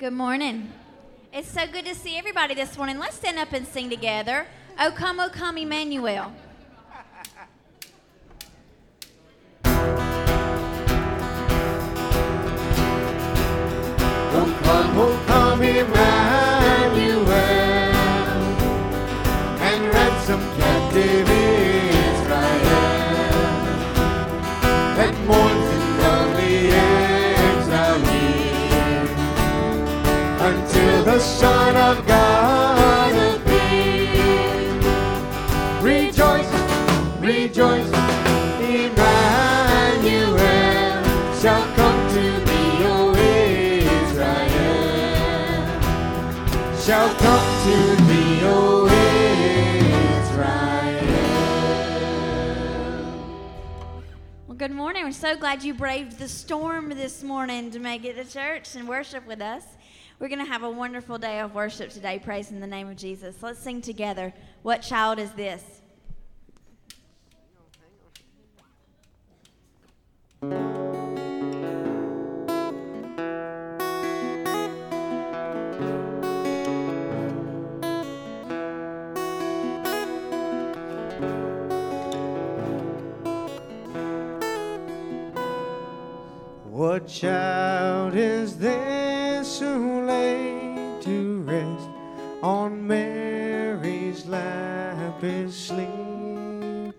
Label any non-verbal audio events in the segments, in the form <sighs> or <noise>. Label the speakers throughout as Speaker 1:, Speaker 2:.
Speaker 1: Good morning. It's so good to see everybody this morning. Let's stand up and sing together. O come, O come, Emmanuel.
Speaker 2: O come, O come, Emmanuel,
Speaker 1: morning. We're so glad you braved the storm this morning to make it to church and worship with us. We're going to have a wonderful day of worship today, praising the name of Jesus. Let's sing together. What child is this?
Speaker 2: What child is this who lay to rest on Mary's lap is sleeping,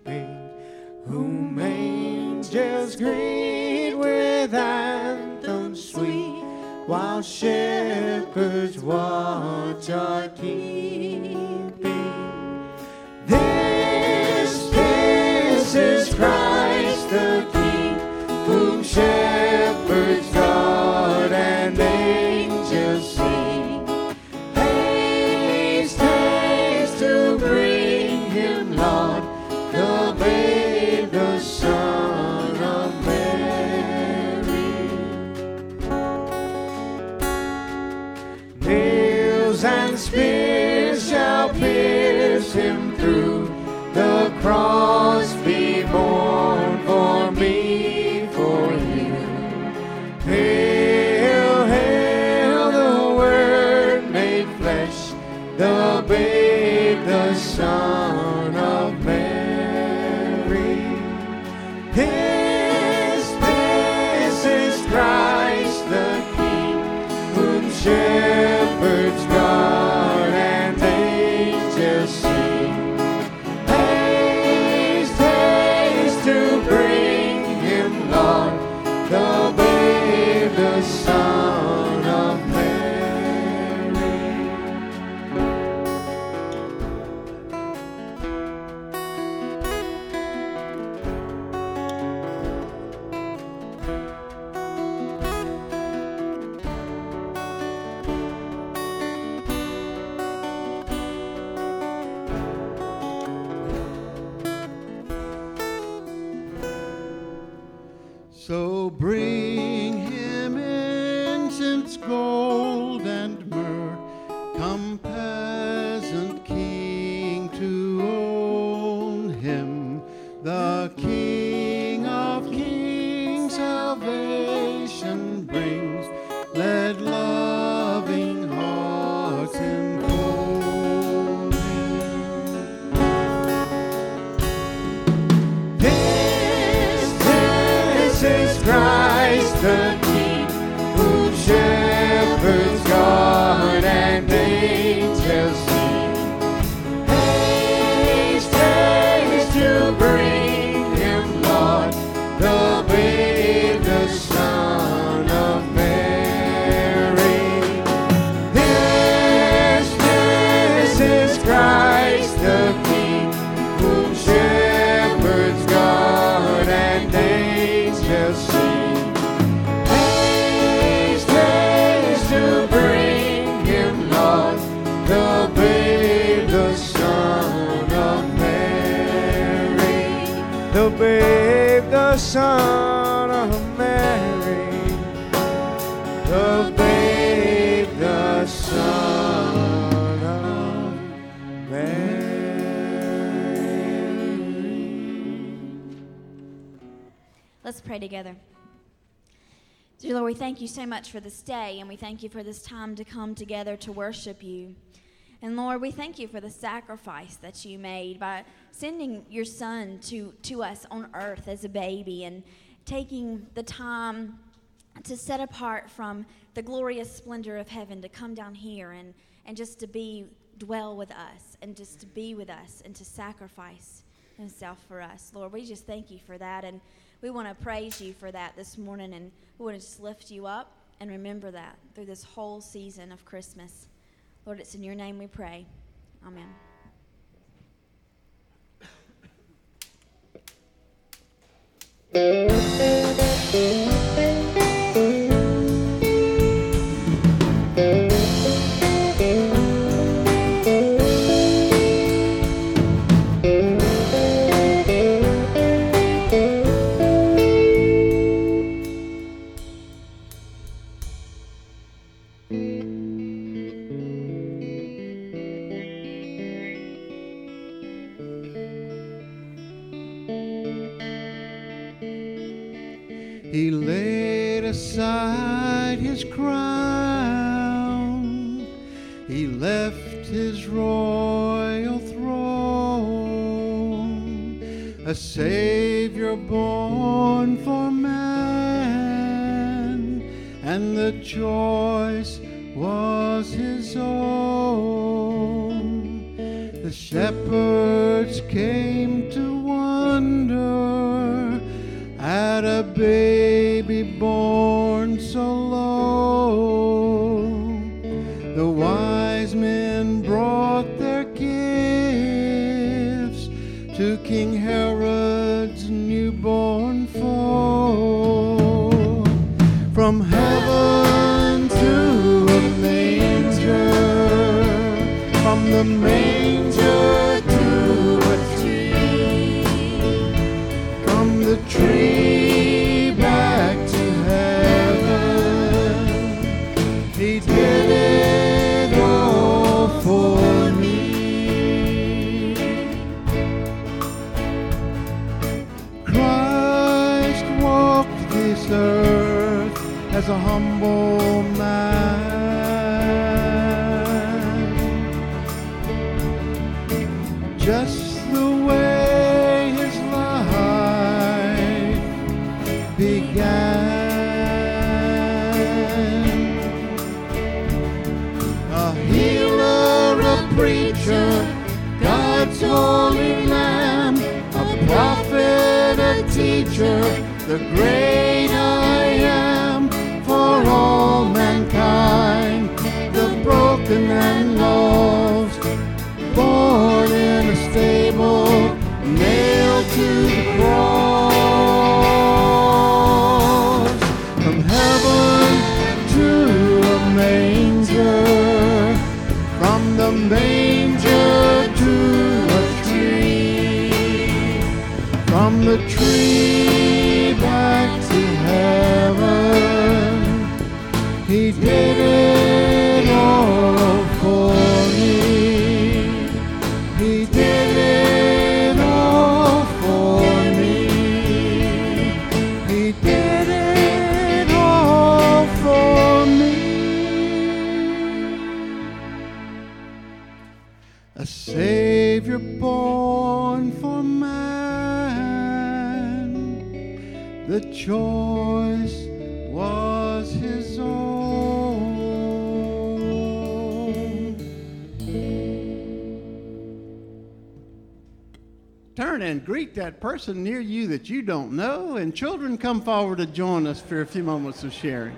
Speaker 2: whom angels greet with anthems sweet, while shepherds watch are keeping? This, this is Christ the King, whom shepherds bring you
Speaker 3: so
Speaker 1: much for this day, and we thank you for this time to come together to worship you. And Lord, we thank you for the sacrifice that you made by sending your son to, to us on earth as a baby and taking the time to set apart from the glorious splendor of heaven to come down here and, and just to be dwell with us and just to be with us and to sacrifice himself for us. Lord, we just thank you for that and we want to praise you for that this morning and we want to just lift you up and remember that through this whole season of Christmas. Lord, it's in your name we pray. Amen.
Speaker 3: He <laughs> so low. Humble man. Just the way his life began. A healer, a preacher, God's holy lamb, a prophet, a teacher, the great from the tree back to heaven. He did it choice was his own. Turn and greet that person near you that you don't know, and children come forward to join us for a few moments of sharing.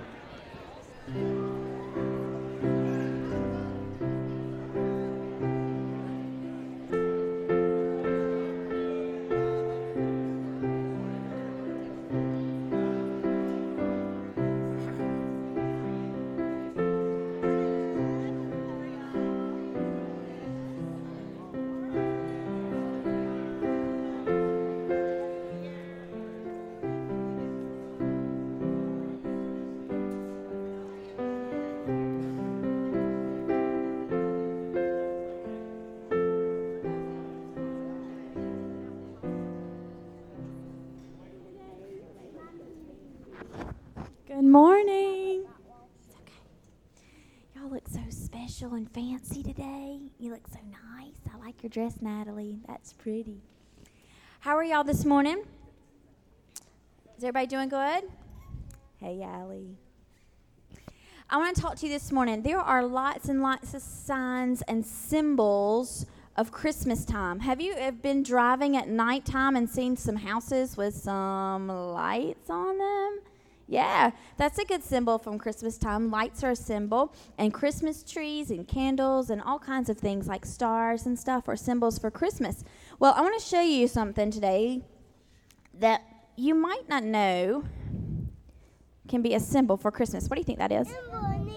Speaker 1: You look so nice. I like your dress, Natalie. That's pretty. How are y'all this morning? Is everybody doing good? Hey, Allie. I want to talk to you this morning. There are lots and lots of signs and symbols of Christmas time. Have you been driving at nighttime and seen some houses with some lights on them? Yeah, that's a good symbol from Christmas time. Lights are a symbol, and Christmas trees and candles and all kinds of things like stars and stuff are symbols for Christmas. Well, I want to show you something today that you might not know can be a symbol for Christmas. What do you think that is? M&M.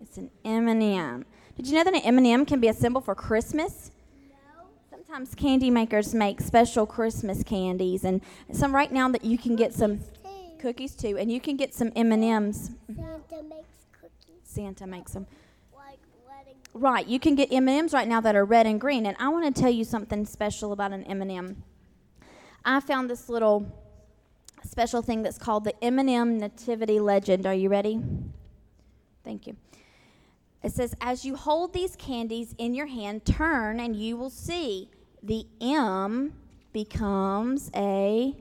Speaker 1: It's an M&M. Did you know that an M&M can be a symbol for Christmas? No. Sometimes candy makers make special Christmas candies, and some right now that you can get some cookies too, and you can get some M and M's.
Speaker 4: Santa makes cookies.
Speaker 1: Santa makes them.
Speaker 4: Like
Speaker 1: right, you can get M and M's right now that are red and green, and I want to tell you something special about an M and M. I found this little special thing that's called the M&M Nativity Legend. Are you ready? Thank you. It says, As you hold these candies in your hand, turn and you will see the M becomes a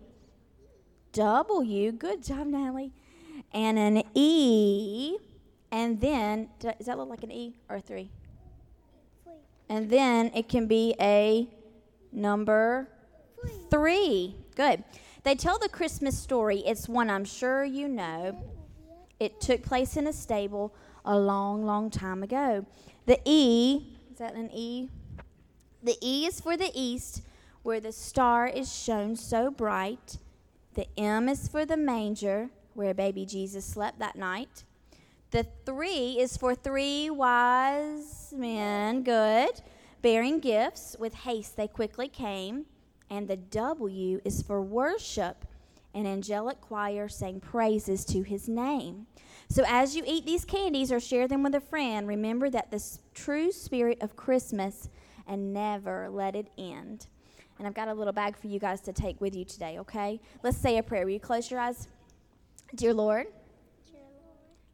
Speaker 1: W. Good job, Natalie. And an E. And then, does that look like an E or a three? three. And then it can be a number three. three. Good. They tell the Christmas story. It's one I'm sure you know. It took place in a stable a long, long time ago. The E, is that an E? The E is for the east, where the star is shown so bright. The M is for the manger, where baby Jesus slept that night. The three is for three wise men, good, bearing gifts. With haste they quickly came. And the W is for worship, an angelic choir sang praises to his name. So as you eat these candies or share them with a friend, remember that the true spirit of Christmas and never let it end. And I've got a little bag for you guys to take with you today, okay? Let's say a prayer. Will you close your eyes? Dear Lord, Dear Lord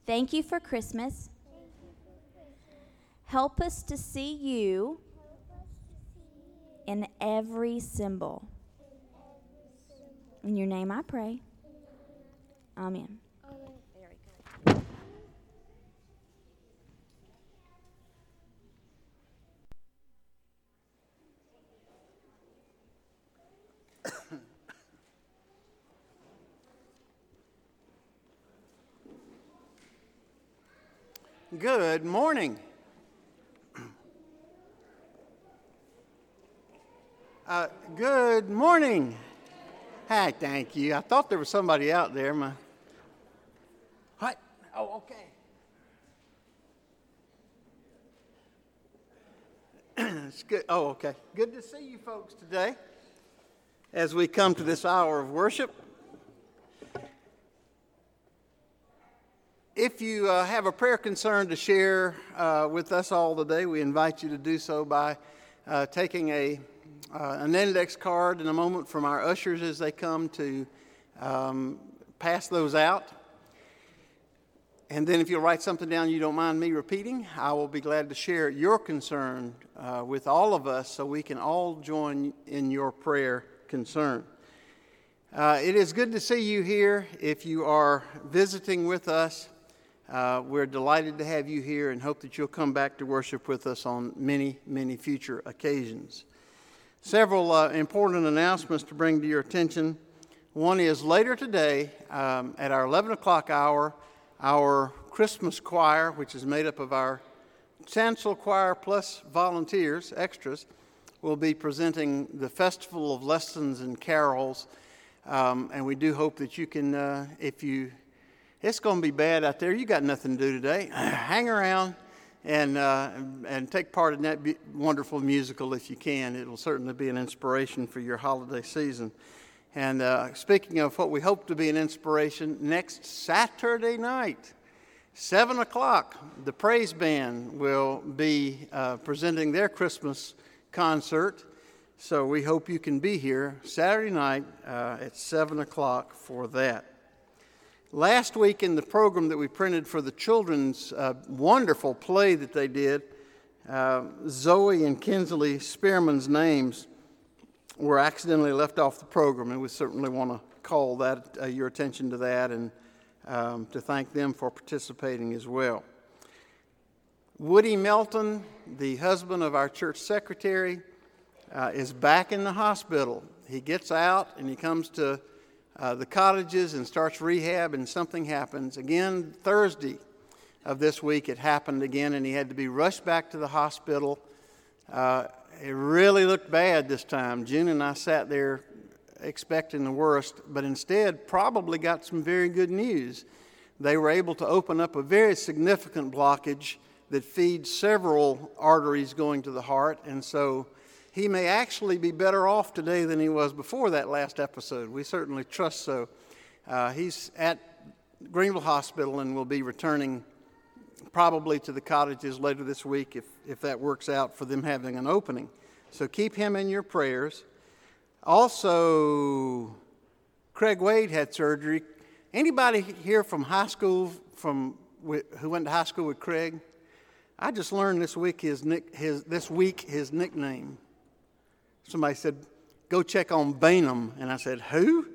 Speaker 1: thank you for Christmas. Help us to see you in every symbol. In your name I pray. Amen. Good
Speaker 3: morning. Uh, good morning. Hi, thank you. I thought there was somebody out there. My what? Oh, okay. <clears throat> it's good. Oh, okay. Good to see you folks today as we come to this hour of worship. If you uh, have a prayer concern to share uh, with us all today, we invite you to do so by uh, taking a uh, an index card in a moment from our ushers as they come to um, pass those out. And then, if you'll write something down you don't mind me repeating, I will be glad to share your concern uh, with all of us so we can all join in your prayer concern. Uh, it is good to see you here. If you are visiting with us, uh, we're delighted to have you here and hope that you'll come back to worship with us on many, many future occasions. Several uh, important announcements to bring to your attention. One is later today um, at our 11 o'clock hour, our Christmas choir, which is made up of our chancel choir plus volunteers, extras, will be presenting the Festival of Lessons and Carols. Um, and we do hope that you can, uh, if you, it's going to be bad out there, you got nothing to do today, <sighs> hang around and, uh, and take part in that wonderful musical if you can. It'll certainly be an inspiration for your holiday season. And uh, speaking of what we hope to be an inspiration, next Saturday night, 7 o'clock, the Praise Band will be uh, presenting their Christmas concert. So we hope you can be here Saturday night uh, at 7 o'clock for that. Last week in the program that we printed for the children's uh, wonderful play that they did, uh, Zoe and Kinsley Spearman's names were accidentally left off the program, and we certainly want to call that uh, your attention to that and um, to thank them for participating as well. Woody Melton, the husband of our church secretary, uh, is back in the hospital. He gets out and he comes to uh, the cottages and starts rehab, and something happens. Again, Thursday of this week, it happened again, and he had to be rushed back to the hospital. Uh, it really looked bad this time. June and I sat there expecting the worst, but instead, probably got some very good news. They were able to open up a very significant blockage that feeds several arteries going to the heart, and so he may actually be better off today than he was before that last episode. We certainly trust so. Uh, he's at Greenville Hospital and will be returning probably to the cottages later this week if, if that works out for them having an opening. So keep him in your prayers. Also, Craig Wade had surgery. Anybody here from high school from who went to high school with Craig? I just learned this week his, his this week his nickname somebody said, Go check on Bainham. And I said, Who?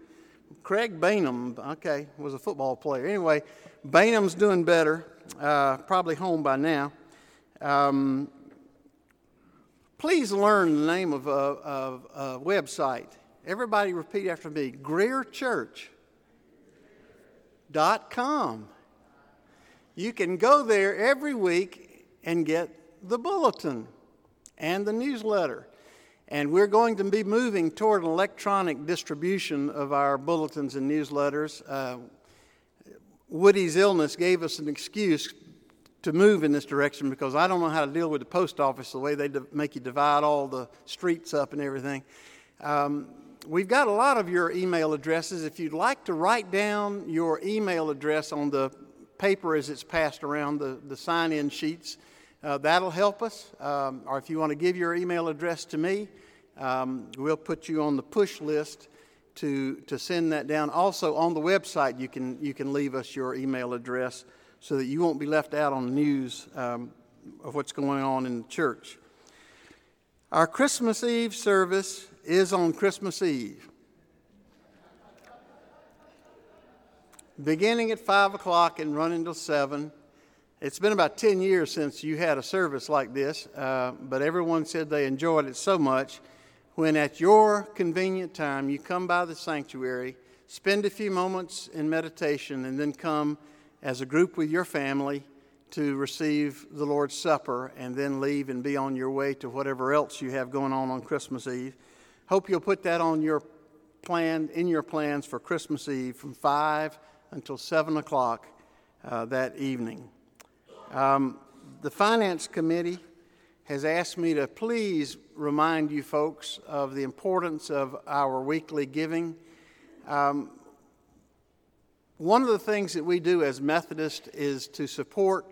Speaker 3: Craig Bainham. Okay, was a football player. Anyway, Bainham's doing better, uh, probably home by now. Um, please learn the name of a, of a website. Everybody repeat after me GreerChurch.com. You can go there every week and get the bulletin and the newsletter. And we're going to be moving toward an electronic distribution of our bulletins and newsletters. Uh, Woody's illness gave us an excuse to move in this direction because I don't know how to deal with the post office the way they make you divide all the streets up and everything. Um, we've got a lot of your email addresses. If you'd like to write down your email address on the paper as it's passed around the, the sign in sheets, uh, that'll help us. Um, or if you want to give your email address to me, um, we'll put you on the push list to, to send that down. Also, on the website, you can, you can leave us your email address so that you won't be left out on the news um, of what's going on in the church. Our Christmas Eve service is on Christmas Eve. Beginning at 5 o'clock and running till 7. It's been about 10 years since you had a service like this, uh, but everyone said they enjoyed it so much. When at your convenient time you come by the sanctuary, spend a few moments in meditation, and then come as a group with your family to receive the Lord's Supper and then leave and be on your way to whatever else you have going on on Christmas Eve. Hope you'll put that on your plan, in your plans for Christmas Eve from 5 until 7 o'clock uh, that evening. Um, the Finance Committee has asked me to please remind you folks of the importance of our weekly giving. Um, one of the things that we do as Methodists is to support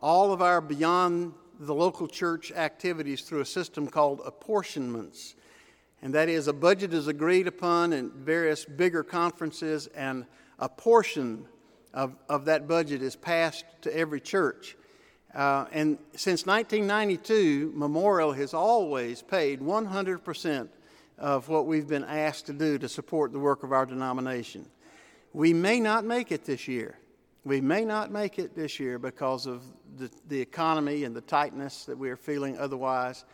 Speaker 3: all of our beyond the local church activities through a system called apportionments. And that is, a budget is agreed upon in various bigger conferences, and a portion of, of that budget is passed to every church. Uh, and since 1992, Memorial has always paid 100% of what we've been asked to do to support the work of our denomination. We may not make it this year. We may not make it this year because of the, the economy and the tightness that we are feeling otherwise,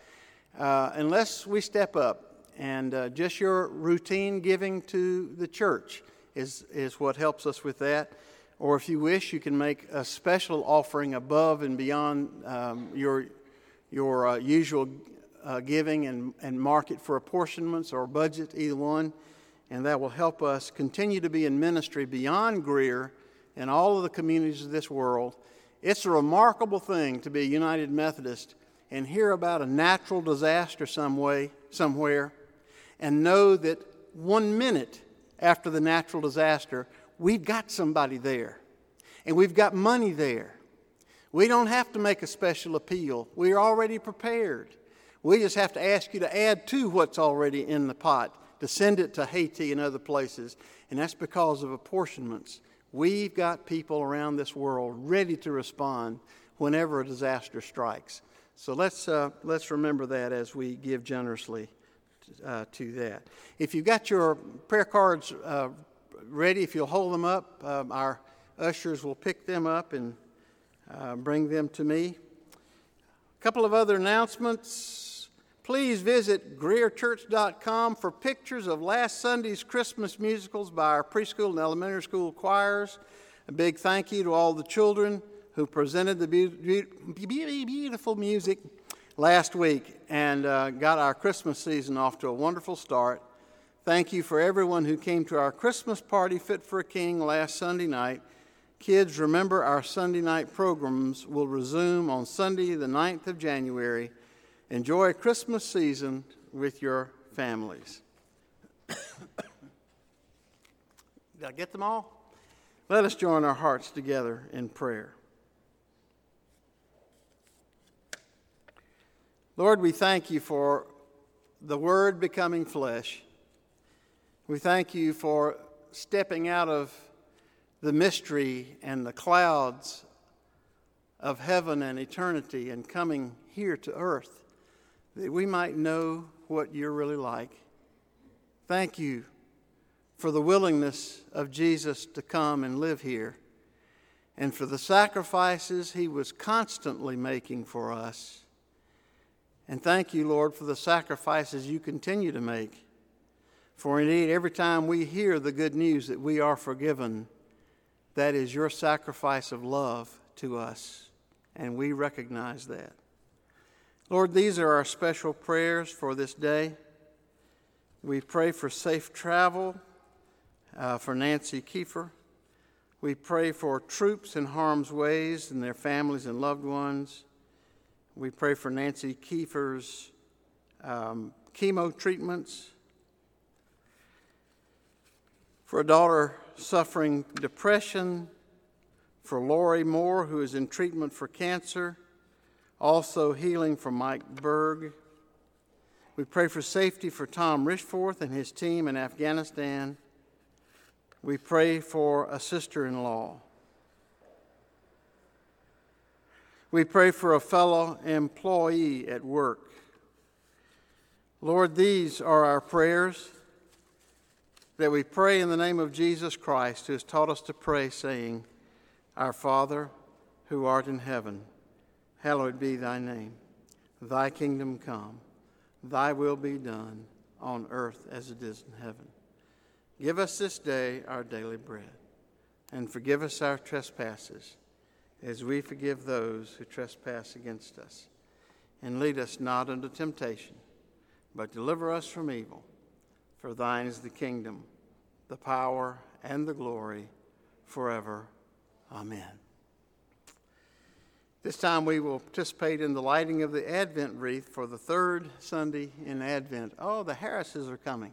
Speaker 3: uh, unless we step up. And uh, just your routine giving to the church is, is what helps us with that. Or if you wish, you can make a special offering above and beyond um, your, your uh, usual uh, giving and, and mark it for apportionments or budget, either one. And that will help us continue to be in ministry beyond Greer and all of the communities of this world. It's a remarkable thing to be a United Methodist and hear about a natural disaster some way, somewhere and know that one minute after the natural disaster, we've got somebody there and we've got money there. We don't have to make a special appeal, we're already prepared. We just have to ask you to add to what's already in the pot, to send it to Haiti and other places, and that's because of apportionments. We've got people around this world ready to respond whenever a disaster strikes. So let's, uh, let's remember that as we give generously uh, to that. If you've got your prayer cards uh, ready, if you'll hold them up, um, our ushers will pick them up and uh, bring them to me. A couple of other announcements. Please visit GreerChurch.com for pictures of last Sunday's Christmas musicals by our preschool and elementary school choirs. A big thank you to all the children who presented the beautiful music last week and uh, got our Christmas season off to a wonderful start. Thank you for everyone who came to our Christmas party, Fit for a King, last Sunday night. Kids, remember our Sunday night programs will resume on Sunday, the 9th of January. Enjoy Christmas season with your families. <coughs> Did I get them all? Let us join our hearts together in prayer. Lord, we thank you for the Word becoming flesh. We thank you for stepping out of the mystery and the clouds of heaven and eternity and coming here to earth that we might know what you're really like. Thank you for the willingness of Jesus to come and live here and for the sacrifices he was constantly making for us. And thank you, Lord, for the sacrifices you continue to make. For indeed, every time we hear the good news that we are forgiven, that is your sacrifice of love to us, and we recognize that. Lord, these are our special prayers for this day. We pray for safe travel uh, for Nancy Kiefer. We pray for troops in harm's ways and their families and loved ones. We pray for Nancy Kiefer's um, chemo treatments. For a daughter suffering depression, for Lori Moore, who is in treatment for cancer, also healing for Mike Berg. We pray for safety for Tom Richforth and his team in Afghanistan. We pray for a sister in law. We pray for a fellow employee at work. Lord, these are our prayers that we pray in the name of Jesus Christ, who has taught us to pray, saying, Our Father, who art in heaven, hallowed be thy name. Thy kingdom come, thy will be done on earth as it is in heaven. Give us this day our daily bread, and forgive us our trespasses, as we forgive those who trespass against us. And lead us not into temptation, but deliver us from evil. For thine is the kingdom, the power, and the glory forever. Amen. This time we will participate in the lighting of the Advent wreath for the third Sunday in Advent. Oh, the Harrises are coming.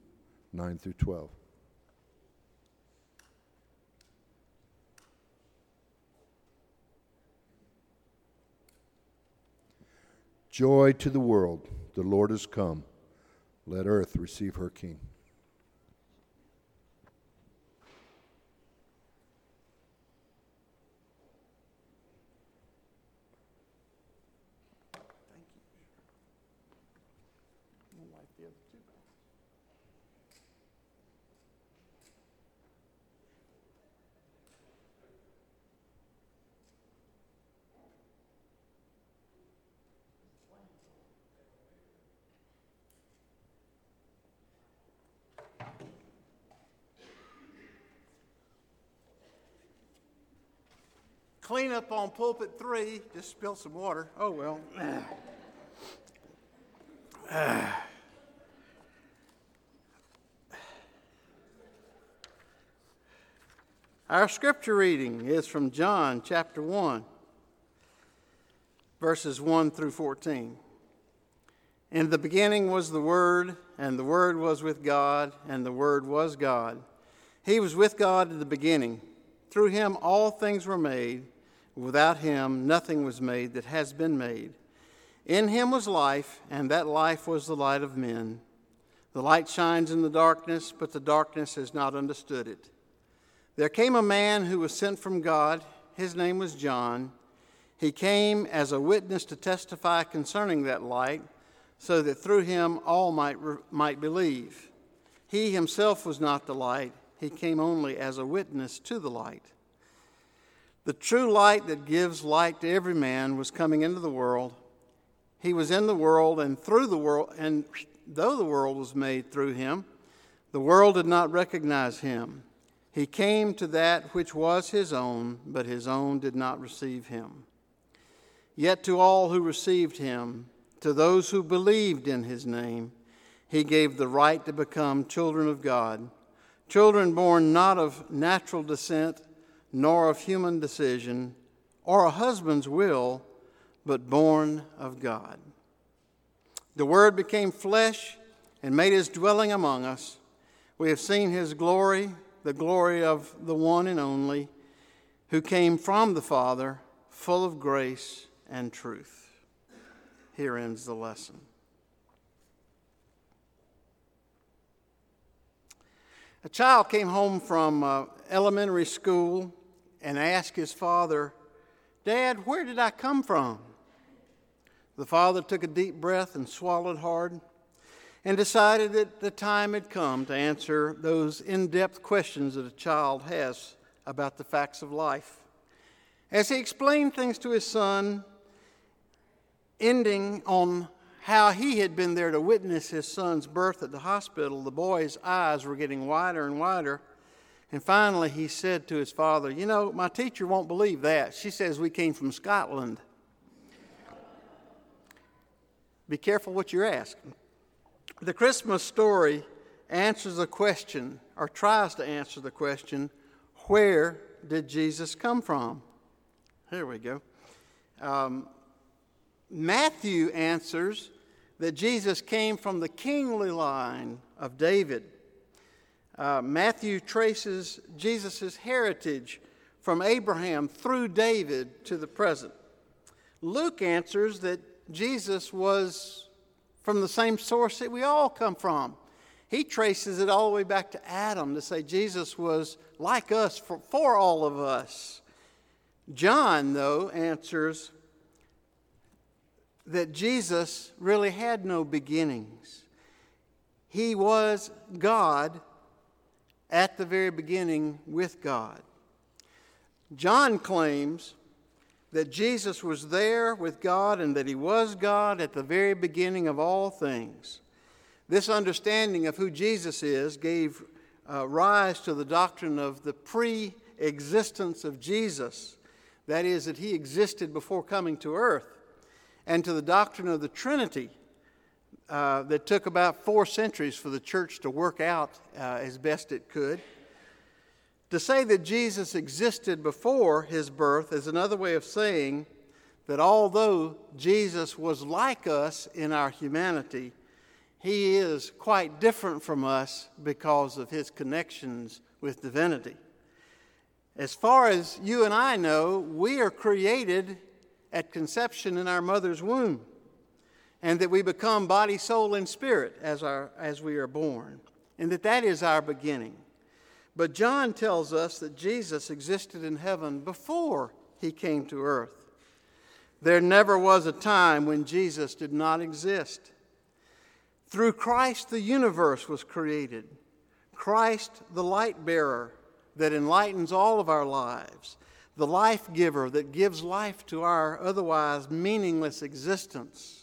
Speaker 5: 9 through 12. Joy to the world, the Lord has come. Let earth receive her King.
Speaker 3: Clean up on pulpit three. Just spilled some water. Oh, well. <sighs> Our scripture reading is from John chapter 1, verses 1 through 14. In the beginning was the Word, and the Word was with God, and the Word was God. He was with God in the beginning. Through him all things were made. Without him nothing was made that has been made. In him was life, and that life was the light of men. The light shines in the darkness, but the darkness has not understood it. There came a man who was sent from God. His name was John. He came as a witness to testify concerning that light, so that through him all might, might believe. He himself was not the light, he came only as a witness to the light. The true light that gives light to every man was coming into the world. He was in the world and through the world, and though the world was made through him, the world did not recognize him. He came to that which was his own, but his own did not receive him. Yet to all who received him, to those who believed in his name, he gave the right to become children of God, children born not of natural descent, nor of human decision, or a husband's will, but born of God. The Word became flesh and made his dwelling among us. We have seen his glory the glory of the one and only who came from the Father, full of grace and truth. Here ends the lesson. A child came home from uh, elementary school and asked his father, Dad, where did I come from? The father took a deep breath and swallowed hard and decided that the time had come to answer those in depth questions that a child has about the facts of life. As he explained things to his son, ending on how he had been there to witness his son's birth at the hospital, the boy's eyes were getting wider and wider. And finally, he said to his father, You know, my teacher won't believe that. She says we came from Scotland. Be careful what you're asking. The Christmas story answers the question, or tries to answer the question, where did Jesus come from? Here we go. Um, Matthew answers that Jesus came from the kingly line of David. Uh, Matthew traces Jesus' heritage from Abraham through David to the present. Luke answers that Jesus was from the same source that we all come from. He traces it all the way back to Adam to say Jesus was like us for, for all of us. John, though, answers that Jesus really had no beginnings. He was God at the very beginning with God. John claims that Jesus was there with God and that he was God at the very beginning of all things. This understanding of who Jesus is gave uh, rise to the doctrine of the pre existence of Jesus, that is, that he existed before coming to earth, and to the doctrine of the Trinity. Uh, that took about four centuries for the church to work out uh, as best it could. To say that Jesus existed before his birth is another way of saying that although Jesus was like us in our humanity, he is quite different from us because of his connections with divinity. As far as you and I know, we are created at conception in our mother's womb, and that we become body, soul, and spirit as, our, as we are born, and that that is our beginning. But John tells us that Jesus existed in heaven before he came to earth. There never was a time when Jesus did not exist. Through Christ, the universe was created. Christ, the light bearer that enlightens all of our lives, the life giver that gives life to our otherwise meaningless existence.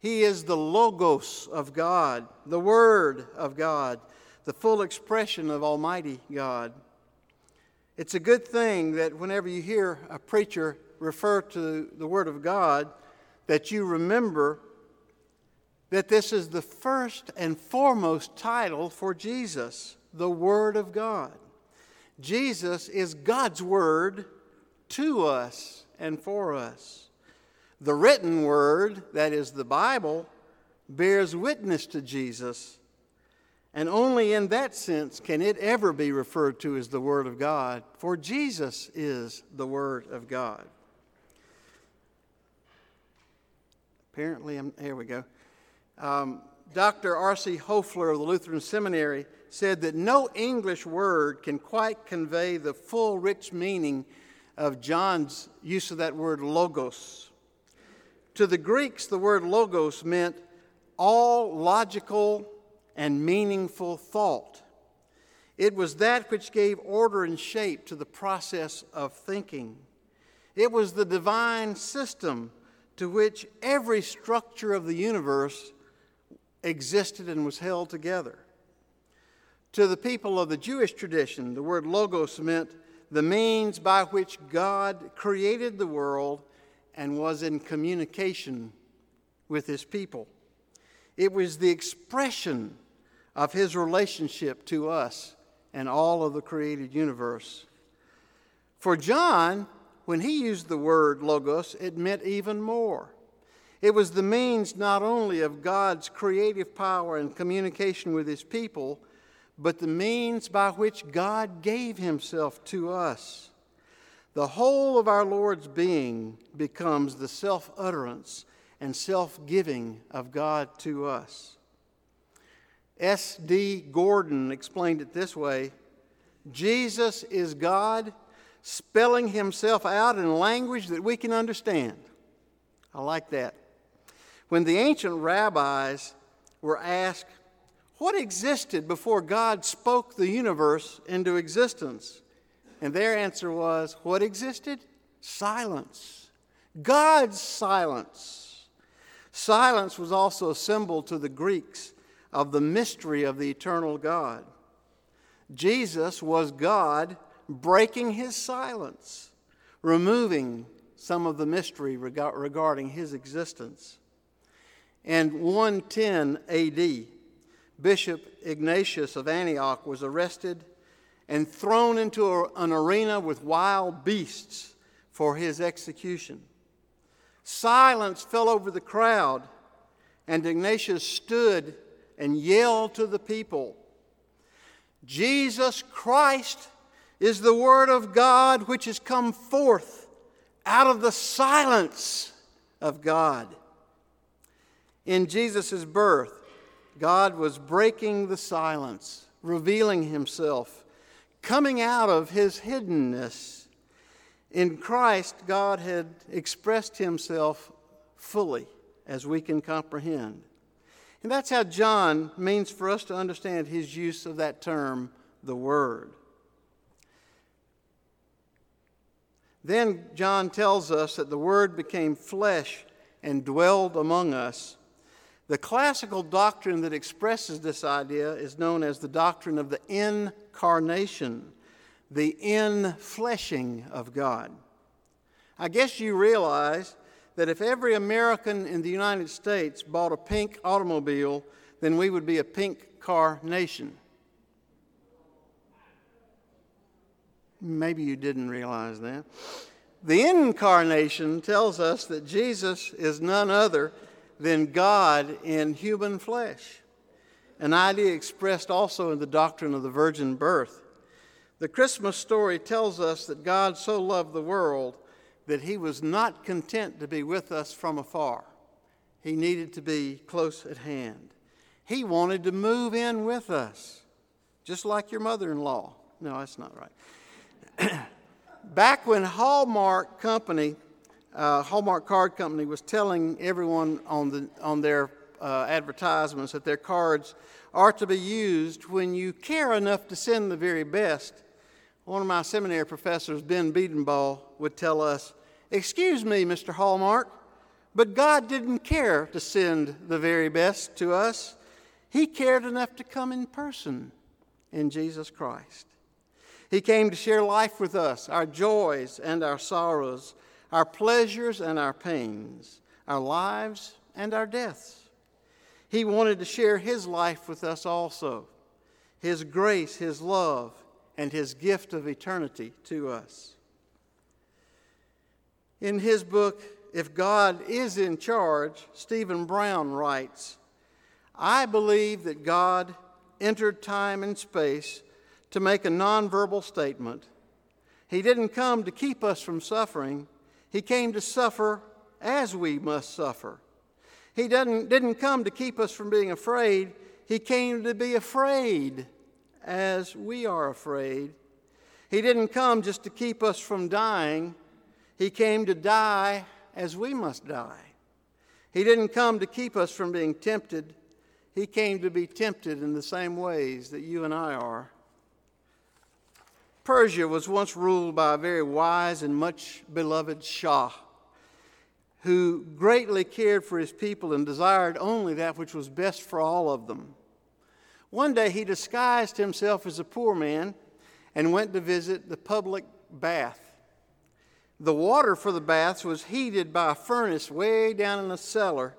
Speaker 3: He is the Logos of God, the Word of God, the full expression of Almighty God. It's a good thing that whenever you hear a preacher refer to the Word of God, that you remember that this is the first and foremost title for Jesus, the Word of God. Jesus is God's Word to us and for us. The written Word, that is the Bible, bears witness to Jesus, and only in that sense can it ever be referred to as the Word of God, for Jesus is the Word of God. Apparently, I'm, here we go. Um, Dr. R.C. Hofler of the Lutheran Seminary said that no English word can quite convey the full, rich meaning of John's use of that word logos. To the Greeks, the word logos meant all logical and meaningful thought. It was that which gave order and shape to the process of thinking. It was the divine system to which every structure of the universe existed and was held together. To the people of the Jewish tradition, the word logos meant the means by which God created the world and was in communication with his people. It was the expression of his relationship to us and all of the created universe. For John, when he used the word logos, it meant even more. It was the means not only of God's creative power and communication with his people, but the means by which God gave himself to us. The whole of our Lord's being becomes the self utterance and self giving of God to us. S.D. Gordon explained it this way Jesus is God spelling himself out in language that we can understand. I like that. When the ancient rabbis were asked, What existed before God spoke the universe into existence? And their answer was, What existed? Silence. God's silence. Silence was also a symbol to the Greeks of the mystery of the eternal God. Jesus was God breaking his silence, removing some of the mystery regarding his existence. In 110 AD, Bishop Ignatius of Antioch was arrested and thrown into a, an arena with wild beasts for his execution. Silence fell over the crowd, and Ignatius stood and yelled to the people Jesus Christ is the Word of God which has come forth out of the silence of God. In Jesus' birth, God was breaking the silence, revealing himself, coming out of his hiddenness. In Christ, God had expressed himself fully, as we can comprehend. And that's how John means for us to understand his use of that term, the Word. Then John tells us that the Word became flesh and dwelled among us. The classical doctrine that expresses this idea is known as the doctrine of the incarnation, the infleshing of God. I guess you realize that if every American in the United States bought a pink automobile, then we would be a pink car nation. Maybe you didn't realize that. The incarnation tells us that Jesus is none other than God in human flesh, an idea expressed also in the doctrine of the virgin birth. The Christmas story tells us that God so loved the world that he was not content to be with us from afar. He needed to be close at hand. He wanted to move in with us, just like your mother in law. No, that's not right. <clears throat> Back when Hallmark Company uh, Hallmark Card Company was telling everyone on, the, on their uh, advertisements that their cards are to be used when you care enough to send the very best. One of my seminary professors, Ben Biedenball, would tell us, Excuse me, Mr. Hallmark, but God didn't care to send the very best to us. He cared enough to come in person in Jesus Christ. He came to share life with us, our joys and our sorrows, our pleasures and our pains, our lives and our deaths. He wanted to share His life with us also, His grace, His love, and His gift of eternity to us. In his book, If God is in Charge, Stephen Brown writes I believe that God entered time and space to make a nonverbal statement. He didn't come to keep us from suffering, He came to suffer as we must suffer. He didn't, didn't come to keep us from being afraid, He came to be afraid as we are afraid. He didn't come just to keep us from dying, He came to die as we must die. He didn't come to keep us from being tempted, He came to be tempted in the same ways that you and I are. Persia was once ruled by a very wise and much beloved Shah who greatly cared for his people and desired only that which was best for all of them. One day he disguised himself as a poor man and went to visit the public bath. The water for the baths was heated by a furnace way down in the cellar,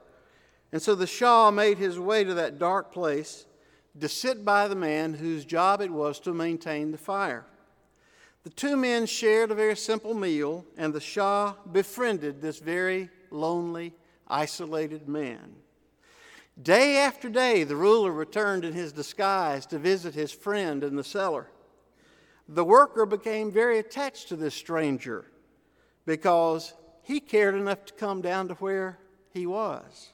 Speaker 3: and so the Shah made his way to that dark place to sit by the man whose job it was to maintain the fire. The two men shared a very simple meal, and the Shah befriended this very lonely, isolated man. Day after day, the ruler returned in his disguise to visit his friend in the cellar. The worker became very attached to this stranger because he cared enough to come down to where he was.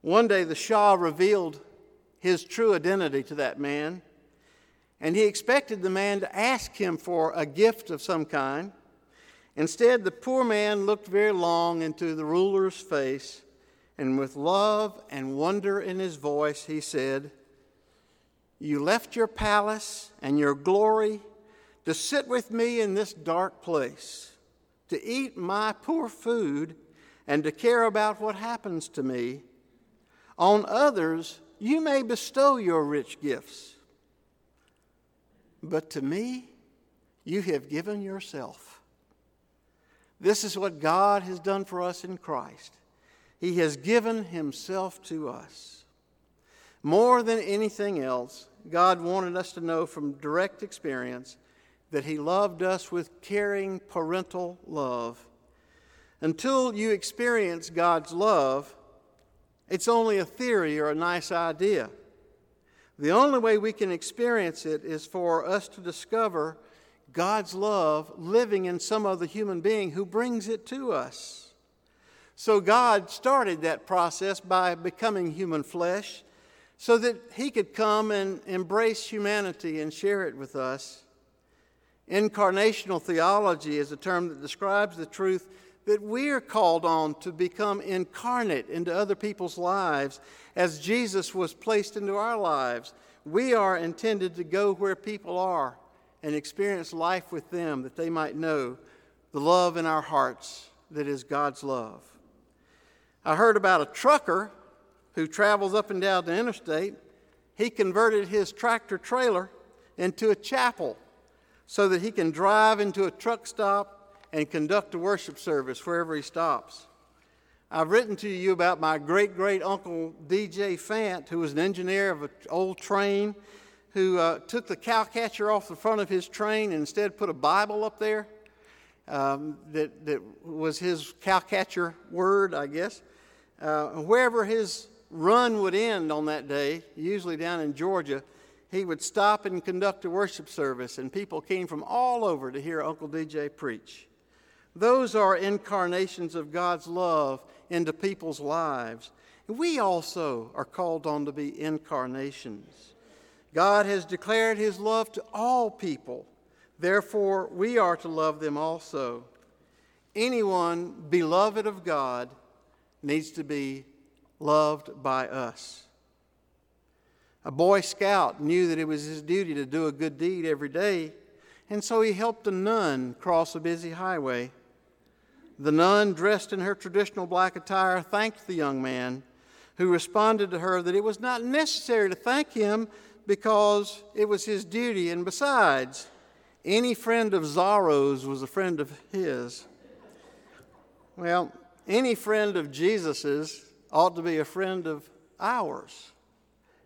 Speaker 3: One day, the Shah revealed his true identity to that man and he expected the man to ask him for a gift of some kind. Instead, the poor man looked very long into the ruler's face, and with love and wonder in his voice, he said, You left your palace and your glory to sit with me in this dark place, to eat my poor food, and to care about what happens to me. On others, you may bestow your rich gifts but to me, you have given yourself. This is what God has done for us in Christ. He has given Himself to us. More than anything else, God wanted us to know from direct experience that He loved us with caring parental love. Until you experience God's love, it's only a theory or a nice idea. The only way we can experience it is for us to discover God's love living in some other human being who brings it to us. So God started that process by becoming human flesh so that he could come and embrace humanity and share it with us. Incarnational theology is a term that describes the truth that we are called on to become incarnate into other people's lives as Jesus was placed into our lives. We are intended to go where people are and experience life with them that they might know the love in our hearts that is God's love. I heard about a trucker who travels up and down the interstate. He converted his tractor trailer into a chapel so that he can drive into a truck stop and conduct a worship service wherever he stops. I've written to you about my great great uncle D.J. Fant, who was an engineer of an old train, who uh, took the cowcatcher off the front of his train and instead put a Bible up there. Um, that, that was his cowcatcher word, I guess. Uh, wherever his run would end on that day, usually down in Georgia, he would stop and conduct a worship service, and people came from all over to hear Uncle DJ preach. Those are incarnations of God's love into people's lives. We also are called on to be incarnations. God has declared his love to all people. Therefore, we are to love them also. Anyone beloved of God needs to be loved by us. A Boy Scout knew that it was his duty to do a good deed every day, and so he helped a nun cross a busy highway. The nun, dressed in her traditional black attire, thanked the young man, who responded to her that it was not necessary to thank him because it was his duty, and besides, any friend of Zorro's was a friend of his. Well, any friend of Jesus's ought to be a friend of ours.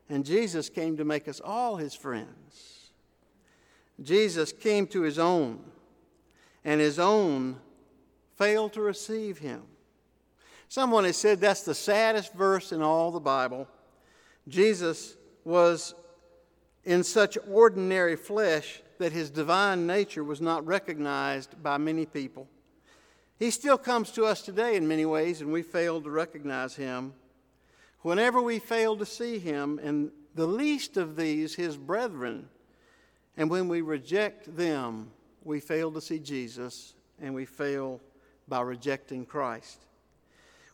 Speaker 3: And Jesus came to make us all his friends. Jesus came to his own, and his own failed to receive him. Someone has said that's the saddest verse in all the Bible. Jesus was in such ordinary flesh that his divine nature was not recognized by many people. He still comes to us today in many ways, and we fail to recognize him. Whenever we fail to see him, and the least of these, his brethren, and when we reject them, we fail to see Jesus, and we fail by rejecting Christ.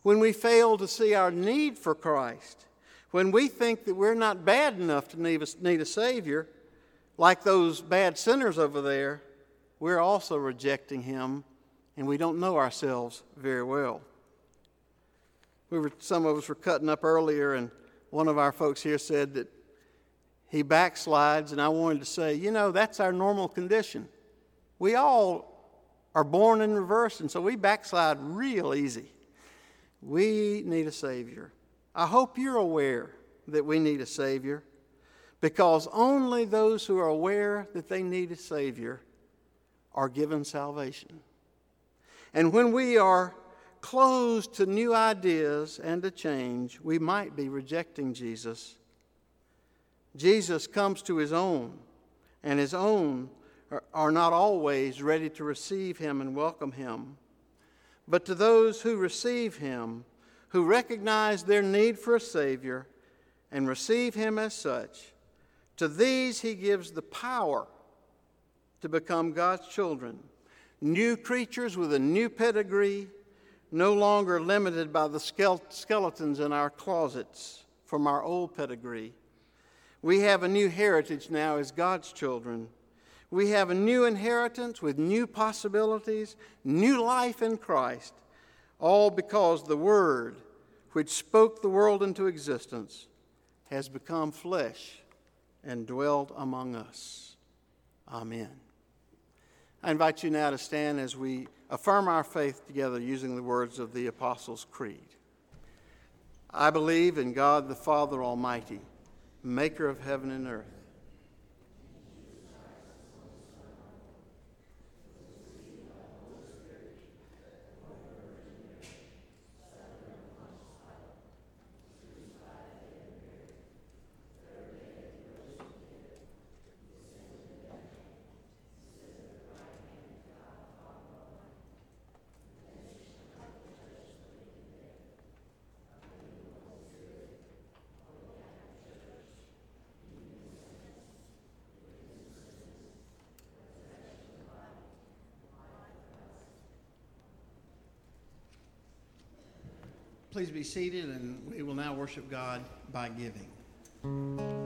Speaker 3: When we fail to see our need for Christ, when we think that we're not bad enough to need a, need a Savior, like those bad sinners over there, we're also rejecting Him and we don't know ourselves very well. We were, some of us were cutting up earlier, and one of our folks here said that he backslides, and I wanted to say, you know, that's our normal condition. We all are born in reverse, and so we backslide real easy. We need a Savior. I hope you're aware that we need a Savior because only those who are aware that they need a Savior are given salvation. And when we are closed to new ideas and to change, we might be rejecting Jesus. Jesus comes to his own, and his own are not always ready to receive him and welcome him. But to those who receive him, who recognize their need for a Savior and receive Him as such, to these He gives the power to become God's children, new creatures with a new pedigree, no longer limited by the skeletons in our closets from our old pedigree. We have a new heritage now as God's children. We have a new inheritance with new possibilities, new life in Christ all because the Word, which spoke the world into existence, has become flesh and dwelled among us. Amen. I invite you now to stand as we affirm our faith together using the words of the Apostles' Creed. I believe in God the Father Almighty, maker of heaven and earth Please be seated, and we will now worship God by giving.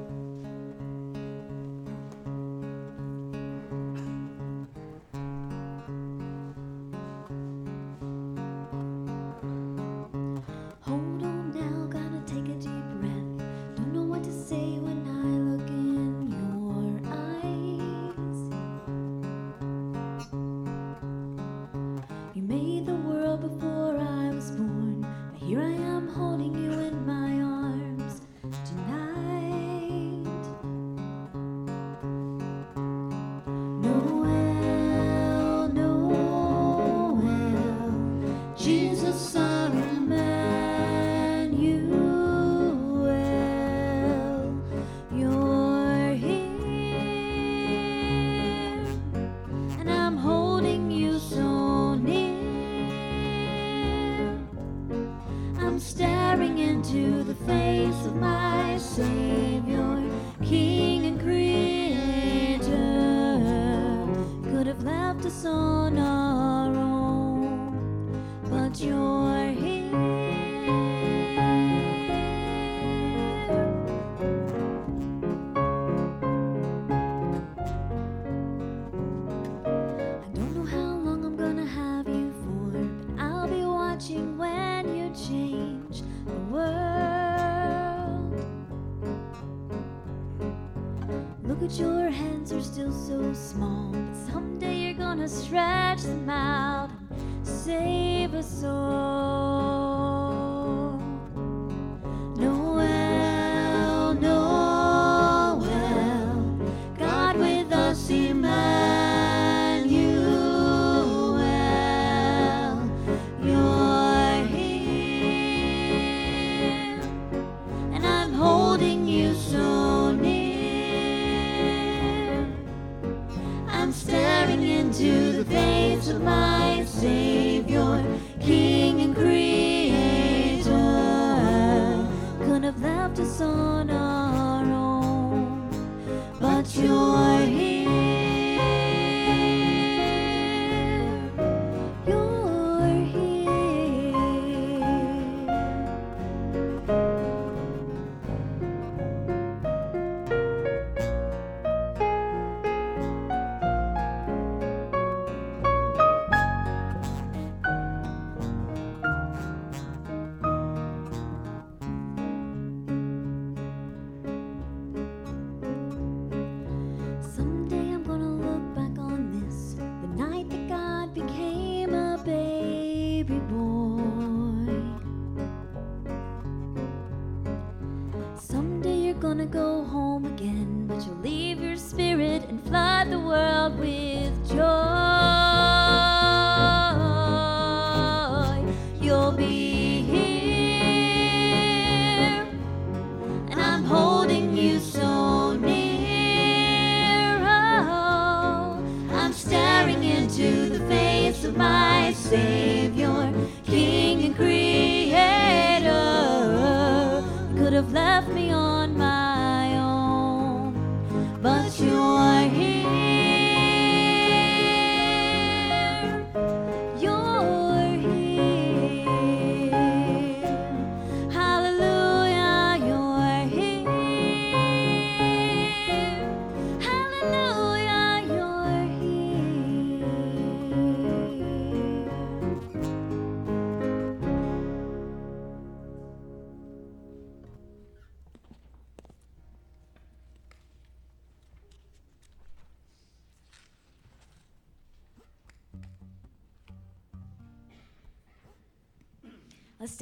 Speaker 6: But you're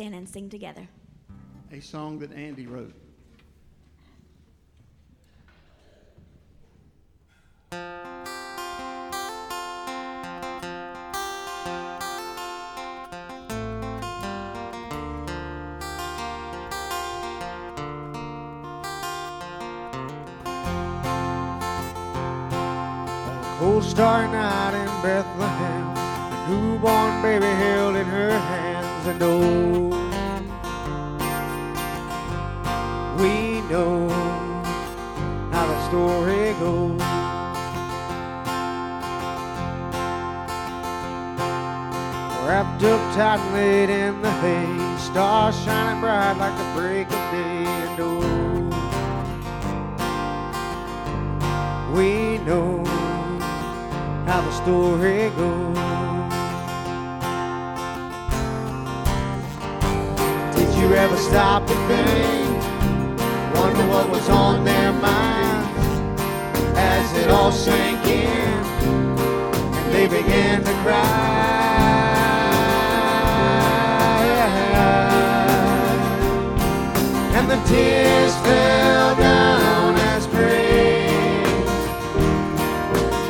Speaker 6: stand and sing together.
Speaker 3: A song that Andy wrote.
Speaker 2: On a cold starry night in Bethlehem, a newborn baby held in her hands, and oh, And laid in the hay, stars shining bright like the break of day, and oh. we know how the story goes. Did you ever stop to think, wonder what was on their minds as it all sank in and they began to cry? And the tears fell down as praise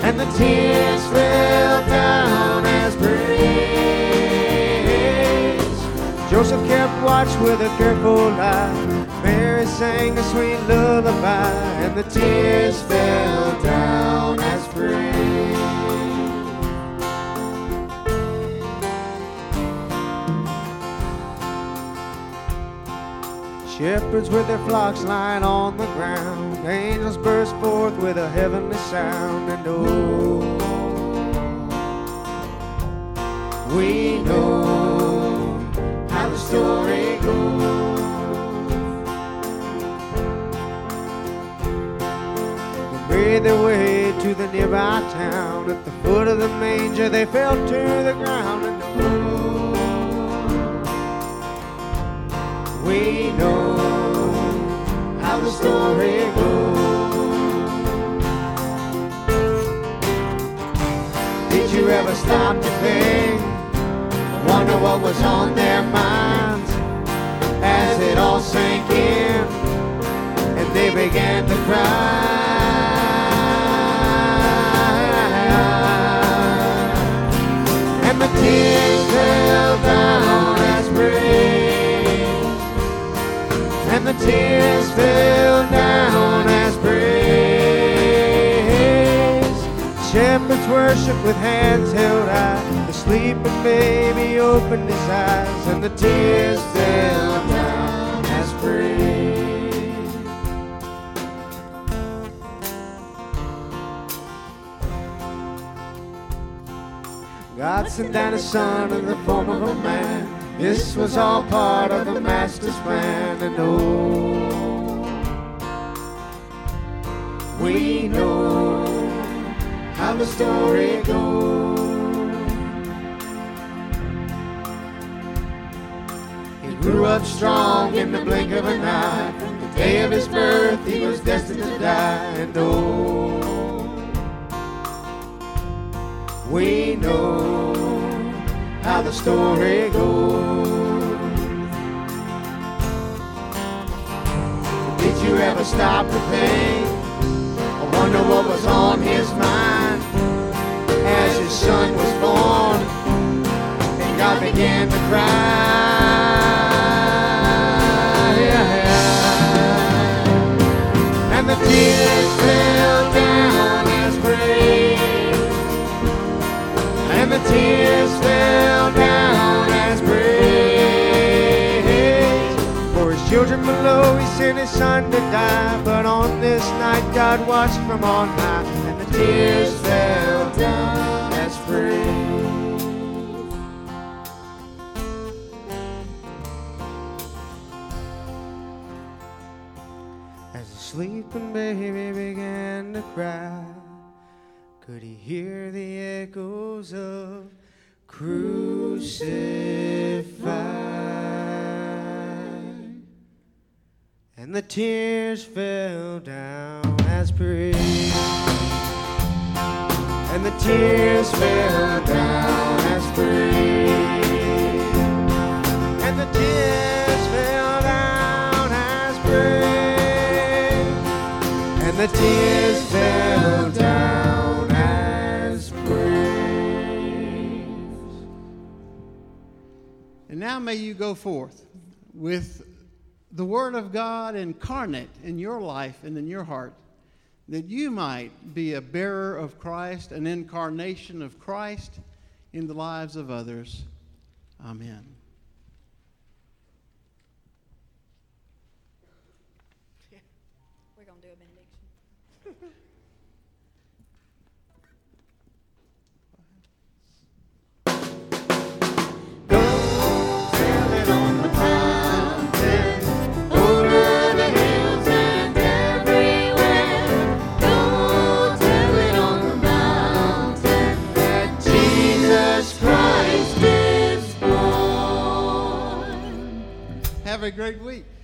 Speaker 2: and the tears fell down as praise. Joseph kept watch with a careful eye. Mary sang a sweet lullaby, and the tears fell down as praise. Shepherds with their flocks lying on the ground. Angels burst forth with a heavenly sound. And oh, we know how the story goes. They made their way to the nearby town. At the foot of the manger, they fell to the ground. Oh, we know how the story goes. Did you ever stop to think, wonder what was on their minds as it all sank in and they began to cry? And the tears And the tears fell down as praise. Shepherds worship with hands held high. The sleeping baby opened his eyes, and the tears fell down as praise. God sent down his son in the form of a man. This was all part of the master's plan, and oh, we know how the story goes. He grew up strong in the blink of an eye. From the day of his birth, he was destined to die, and oh, we know how the story goes. Did you ever stop to think? I wonder what was on his mind as his son was born and God began to cry. And the tears fell sent his son to die. But on this night, God watched from on high, and the tears fell down as praise. As the sleeping baby began to cry, could he hear the echoes of crucified? And the tears fell down as praise. And the tears fell down as praise. And the tears fell down as praise. And the tears fell down
Speaker 3: And now may you go forth with the Word of God incarnate in your life and in your heart, that you might be a bearer of Christ, an incarnation of Christ in the lives of others. Amen. Have a great week.